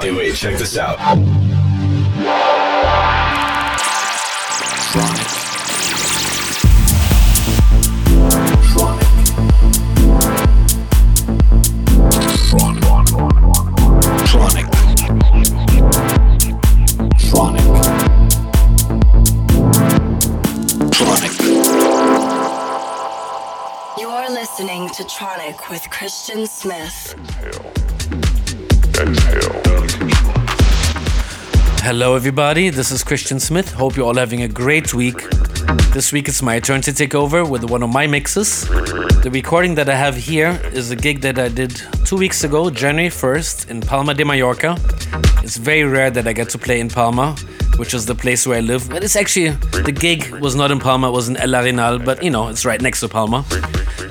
Hey, wait, check this out. Tronic. Tronic. Tronic. You are listening to Tronic with Christian Smith. Hello, everybody. This is Christian Smith. Hope you're all having a great week. This week it's my turn to take over with one of my mixes. The recording that I have here is a gig that I did two weeks ago, January 1st, in Palma de Mallorca. It's very rare that I get to play in Palma, which is the place where I live. But it's actually, the gig was not in Palma, it was in El Arenal, but you know, it's right next to Palma.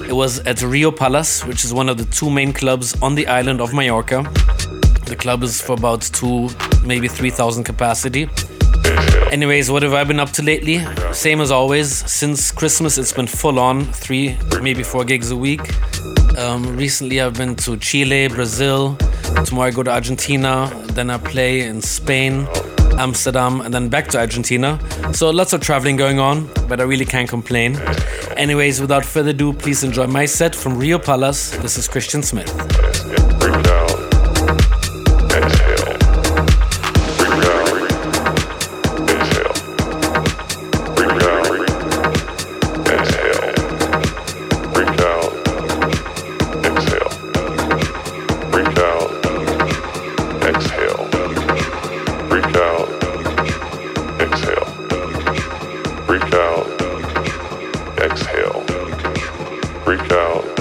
It was at Riu Palace, which is one of the two main clubs on the island of Mallorca. The club is for about two, maybe 3,000 capacity. Anyways, what have I been up to lately? Same as always. Since Christmas, it's been full on three, maybe four gigs a week. Um, recently, I've been to Chile, Brazil. Tomorrow, I go to Argentina. Then I play in Spain, Amsterdam, and then back to Argentina. So, lots of traveling going on, but I really can't complain. Anyways, without further ado, please enjoy my set from Riu Palace. This is Christian Smith. Reach out.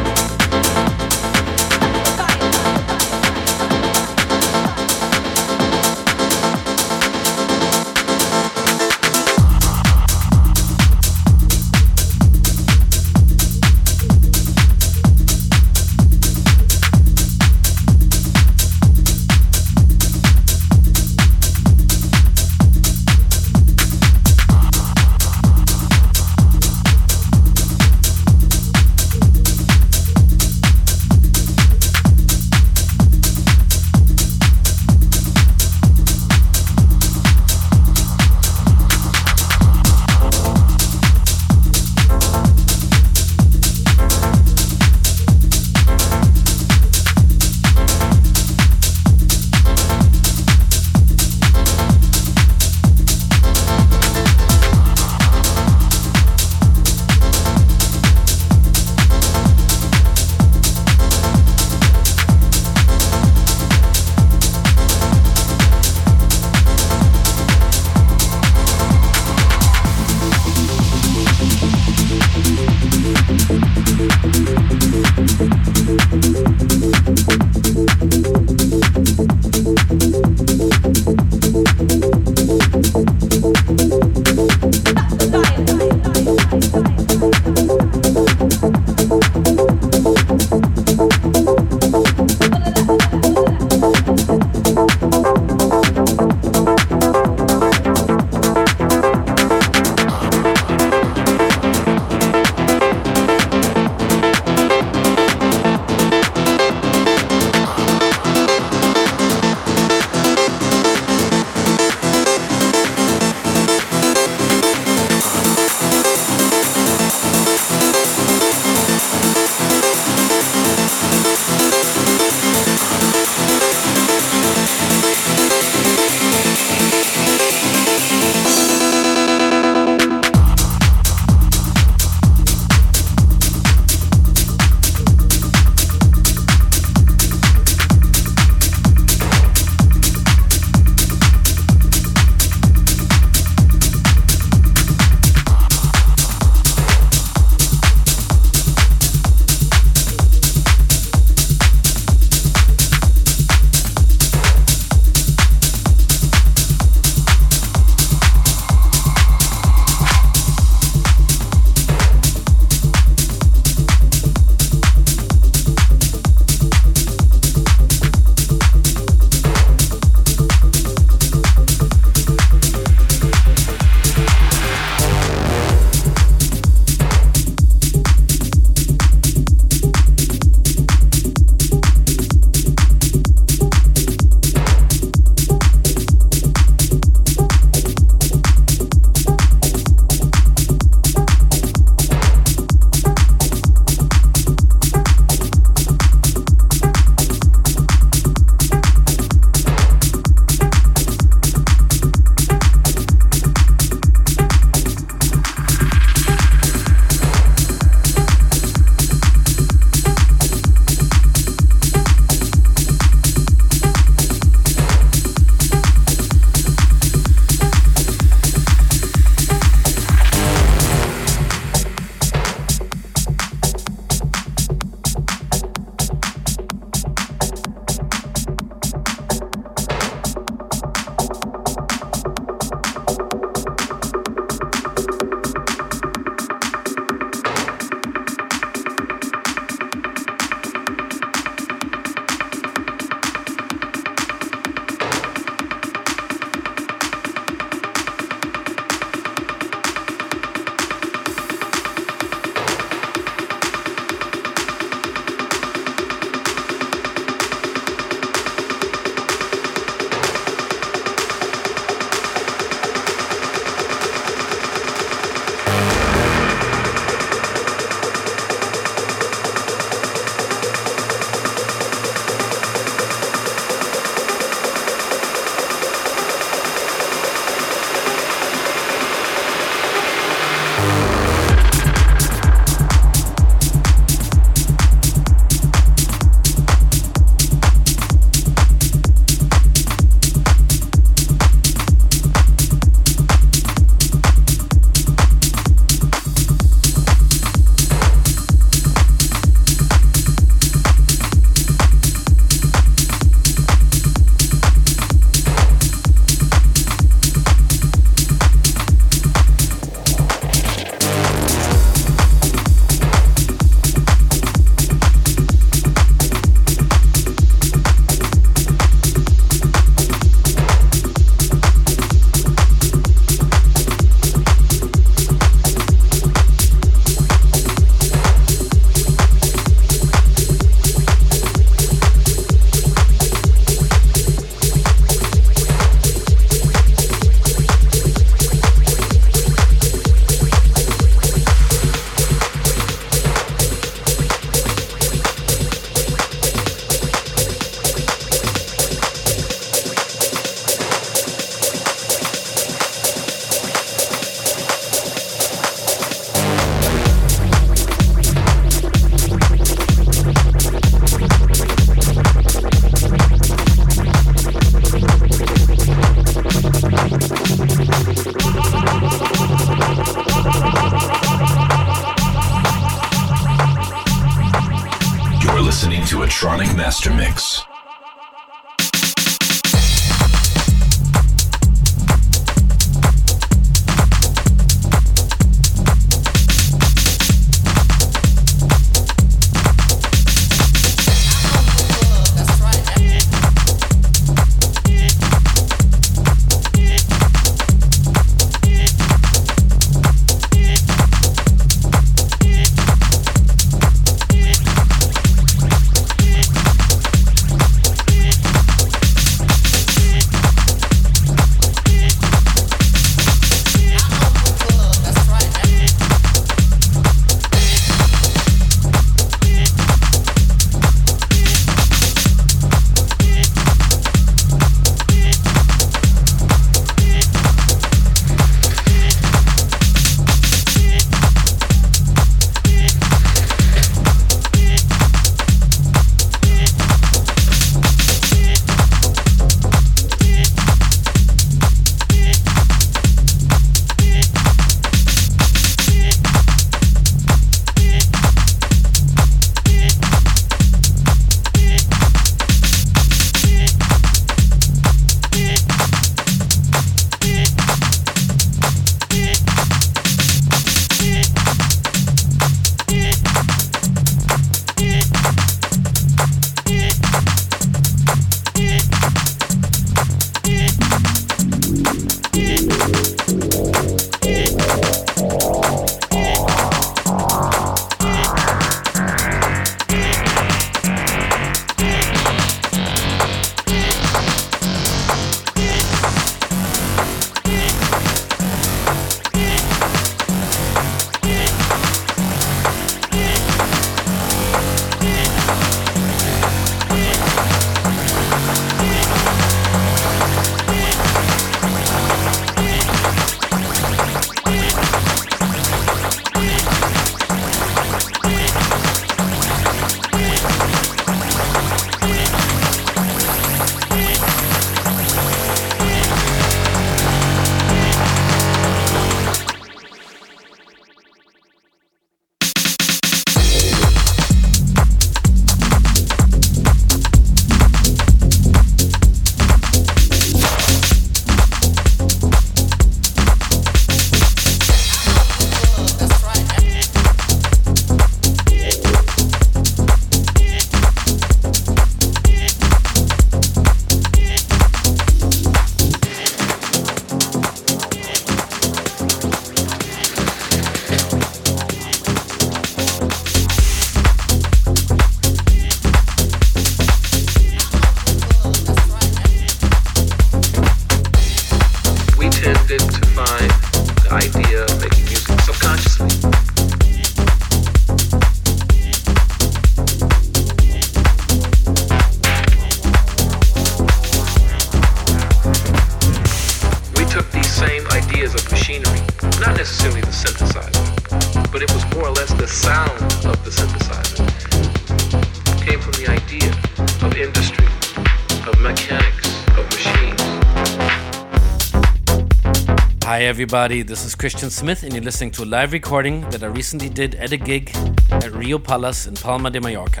Everybody. This is Christian Smith, and you're listening to a live recording that I recently did at a gig at Riu Palace in Palma de Mallorca.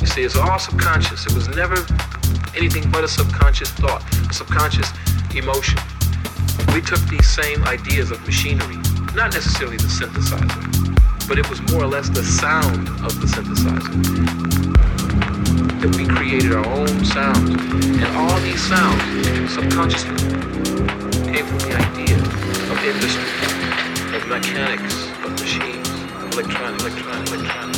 You see, it's all subconscious. It was never anything but a subconscious thought, a subconscious emotion. We took these same ideas of machinery not necessarily the synthesizer, but it was more or less the sound of the synthesizer. That we created our own sounds. And all these sounds, subconsciously, came from the idea of industry, of mechanics, of machines, of electronics, electronics, electronics,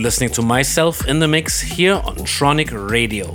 listening to myself in the mix here on Tronic Radio.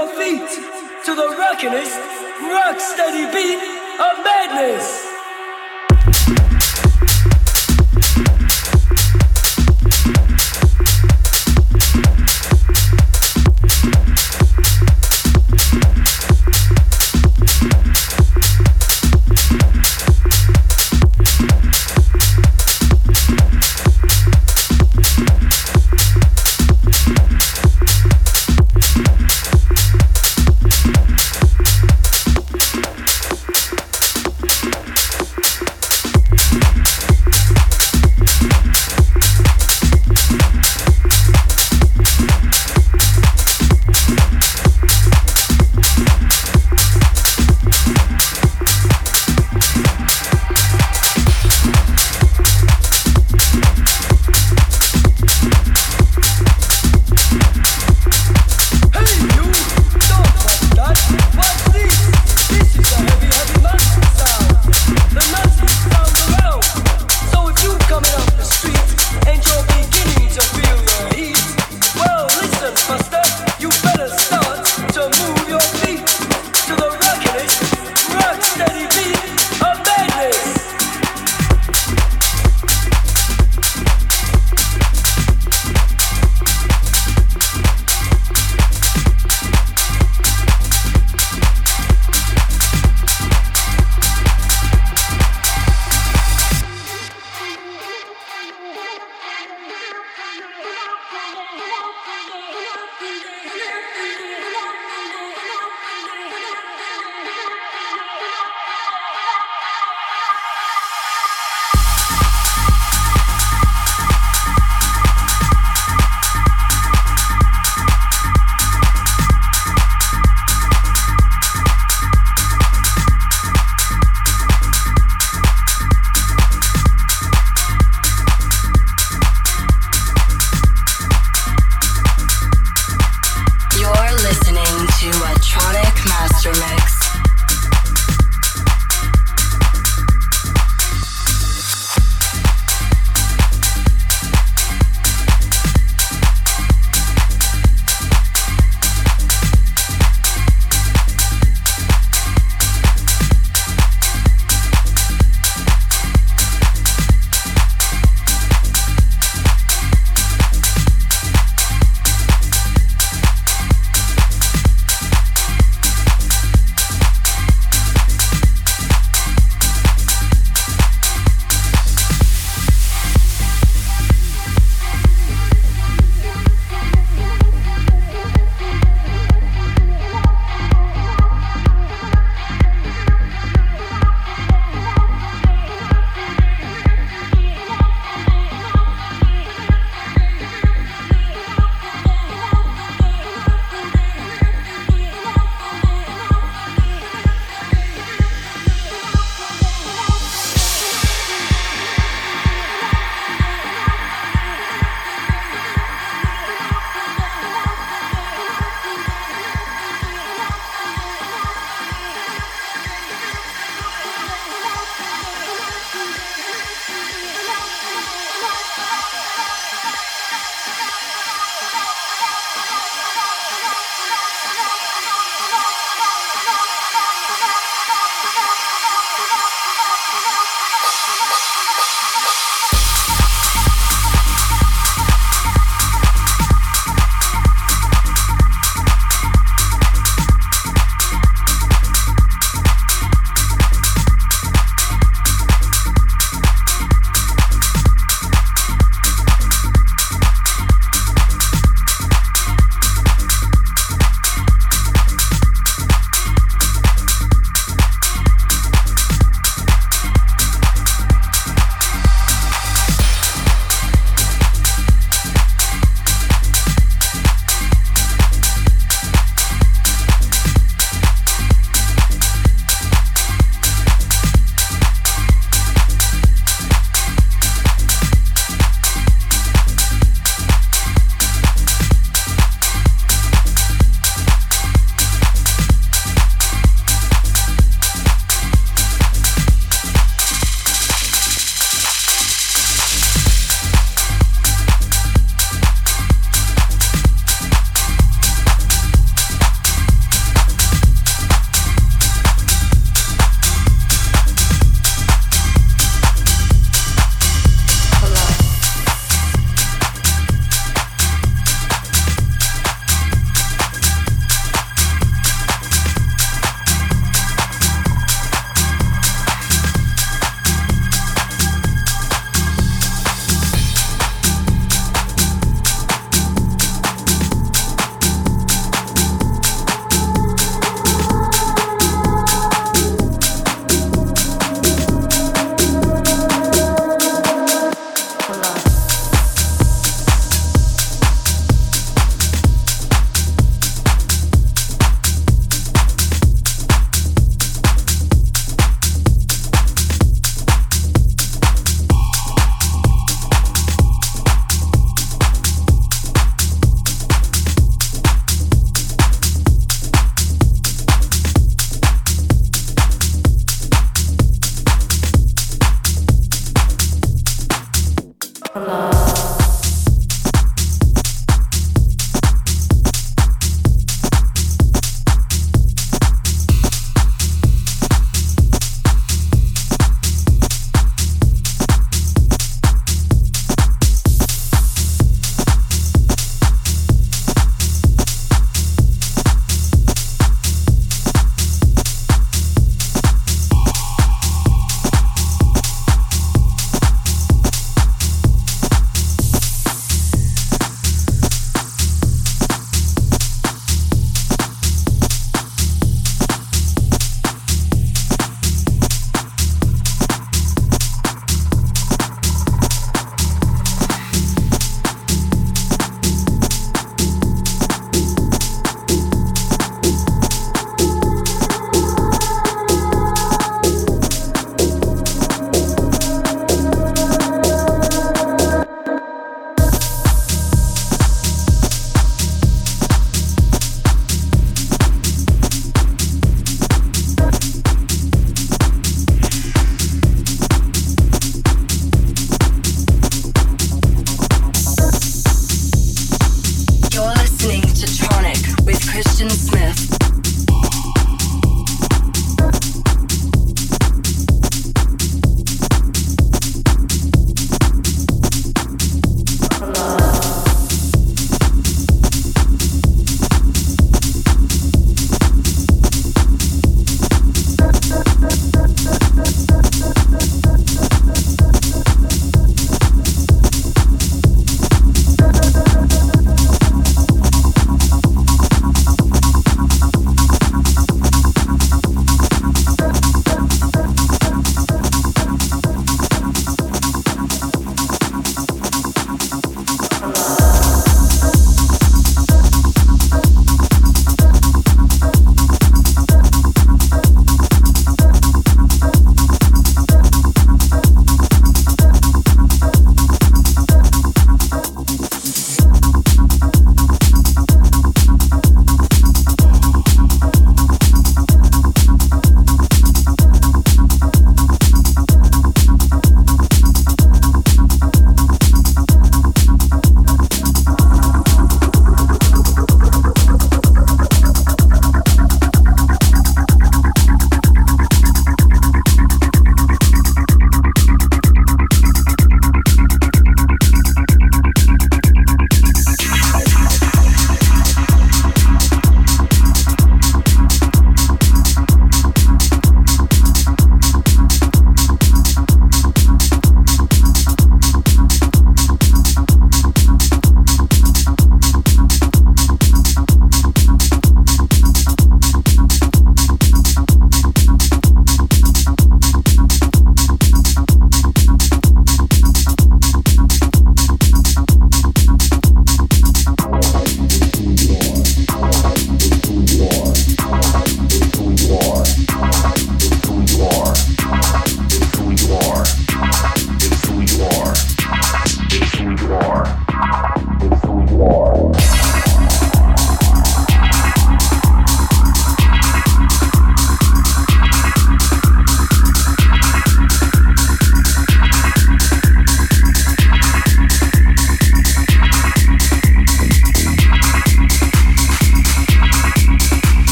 your feet to the rockinest, rock steady beat of madness.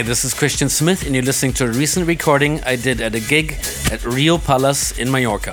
Hi, this is Christian Smith, and you're listening to a recent recording I did at a gig at Riu Palace in Mallorca.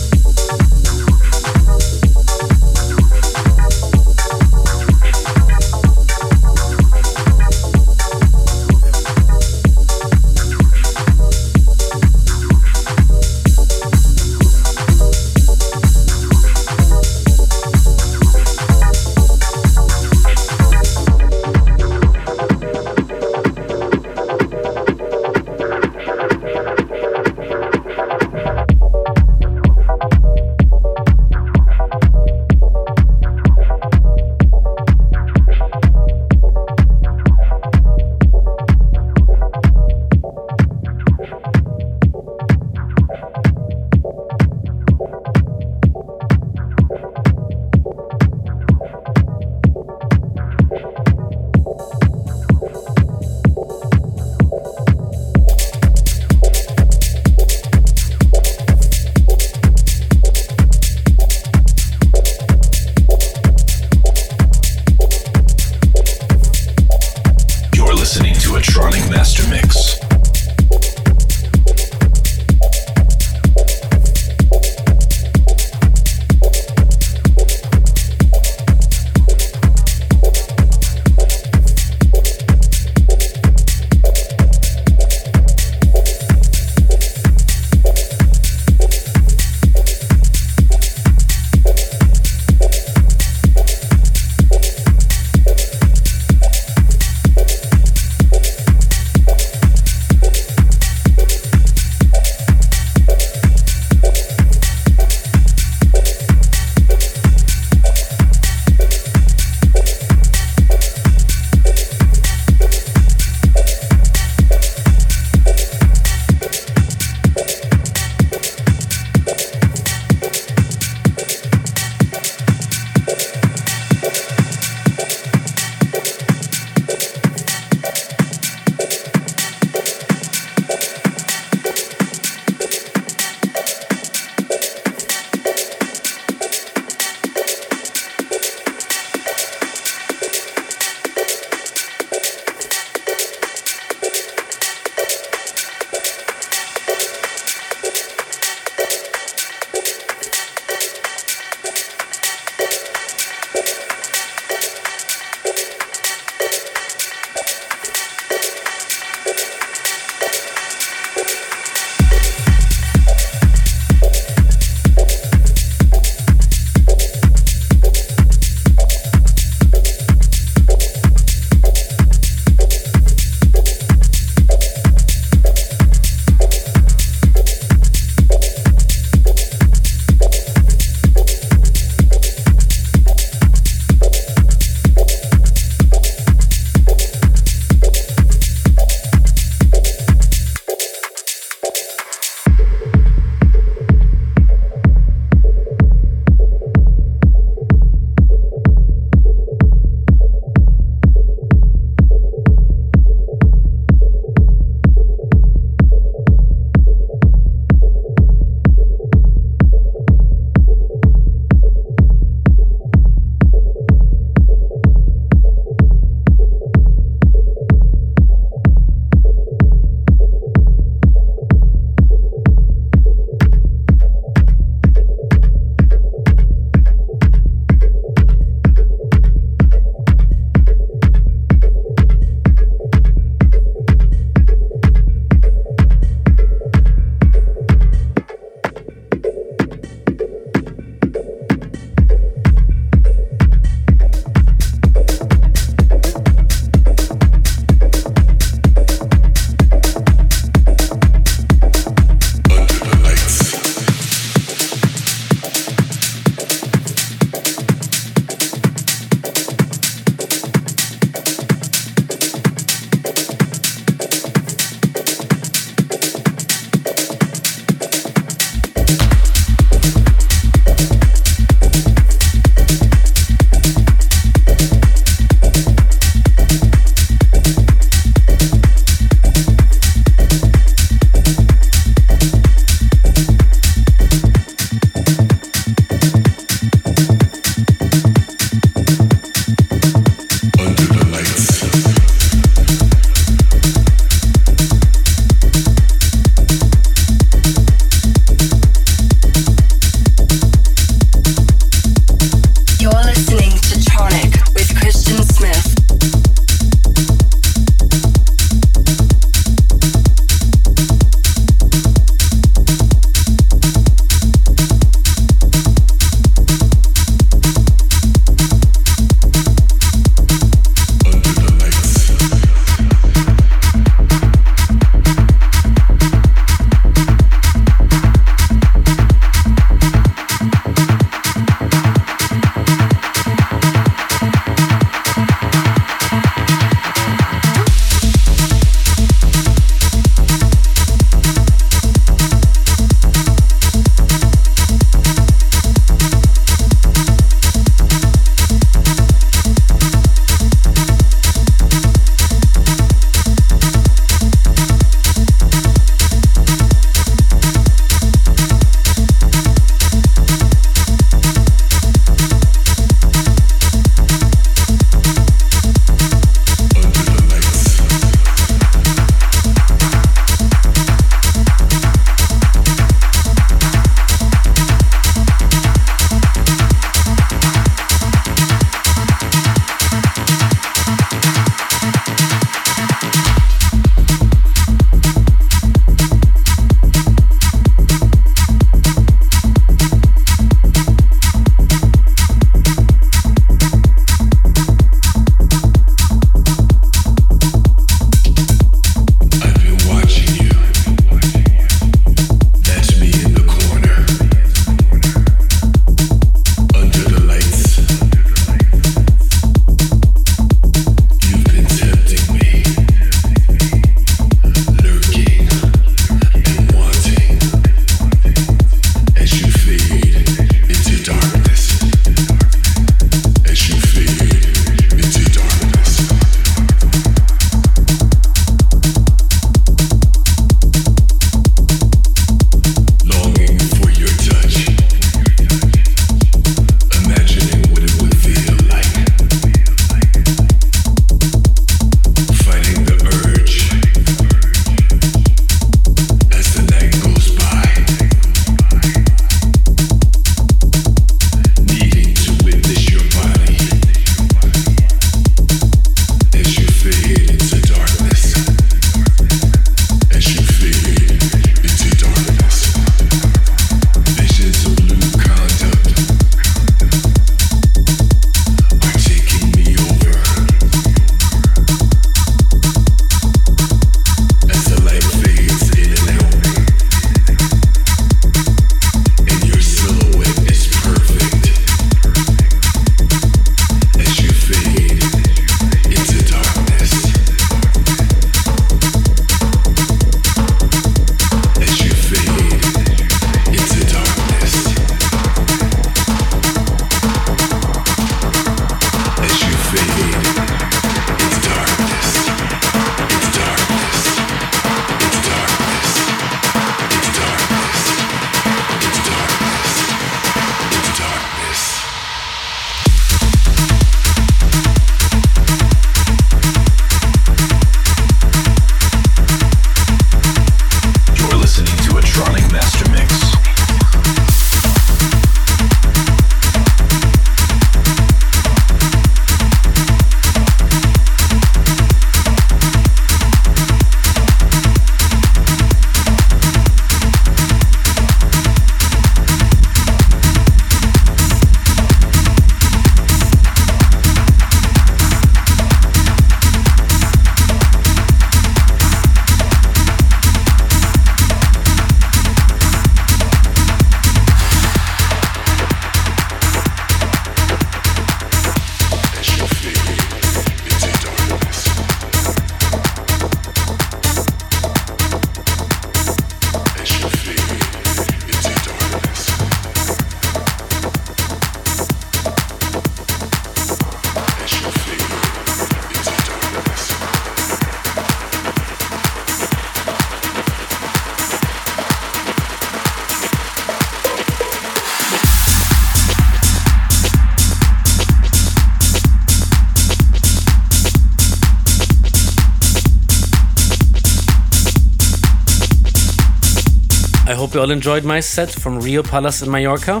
You all enjoyed my set from Riu Palace in Mallorca.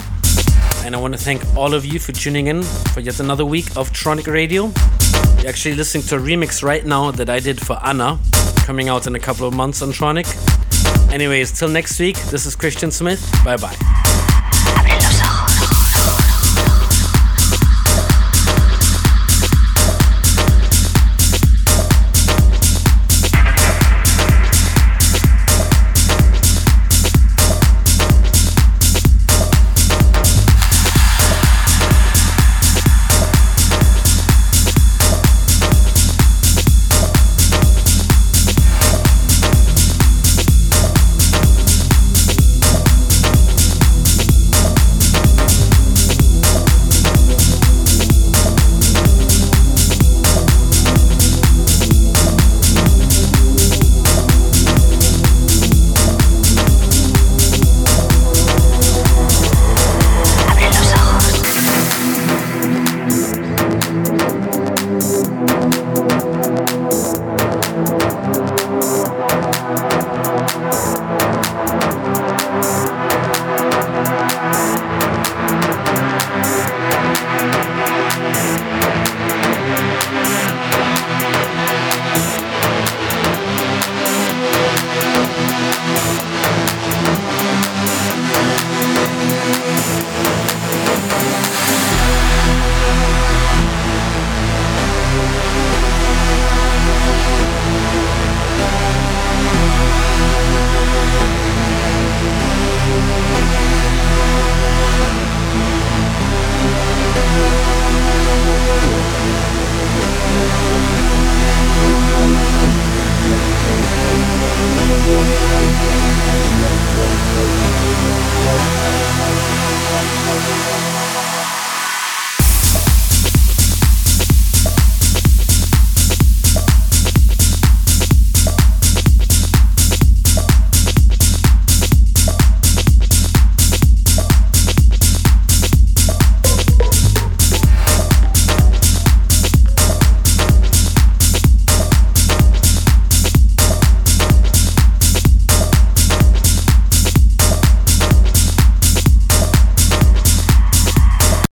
And I want to thank all of you for tuning in for yet another week of Tronic Radio. You're actually listening to a remix right now that I did for Anna, coming out in a couple of months on Tronic. Anyways, till next week, this is Christian Smith. Bye bye.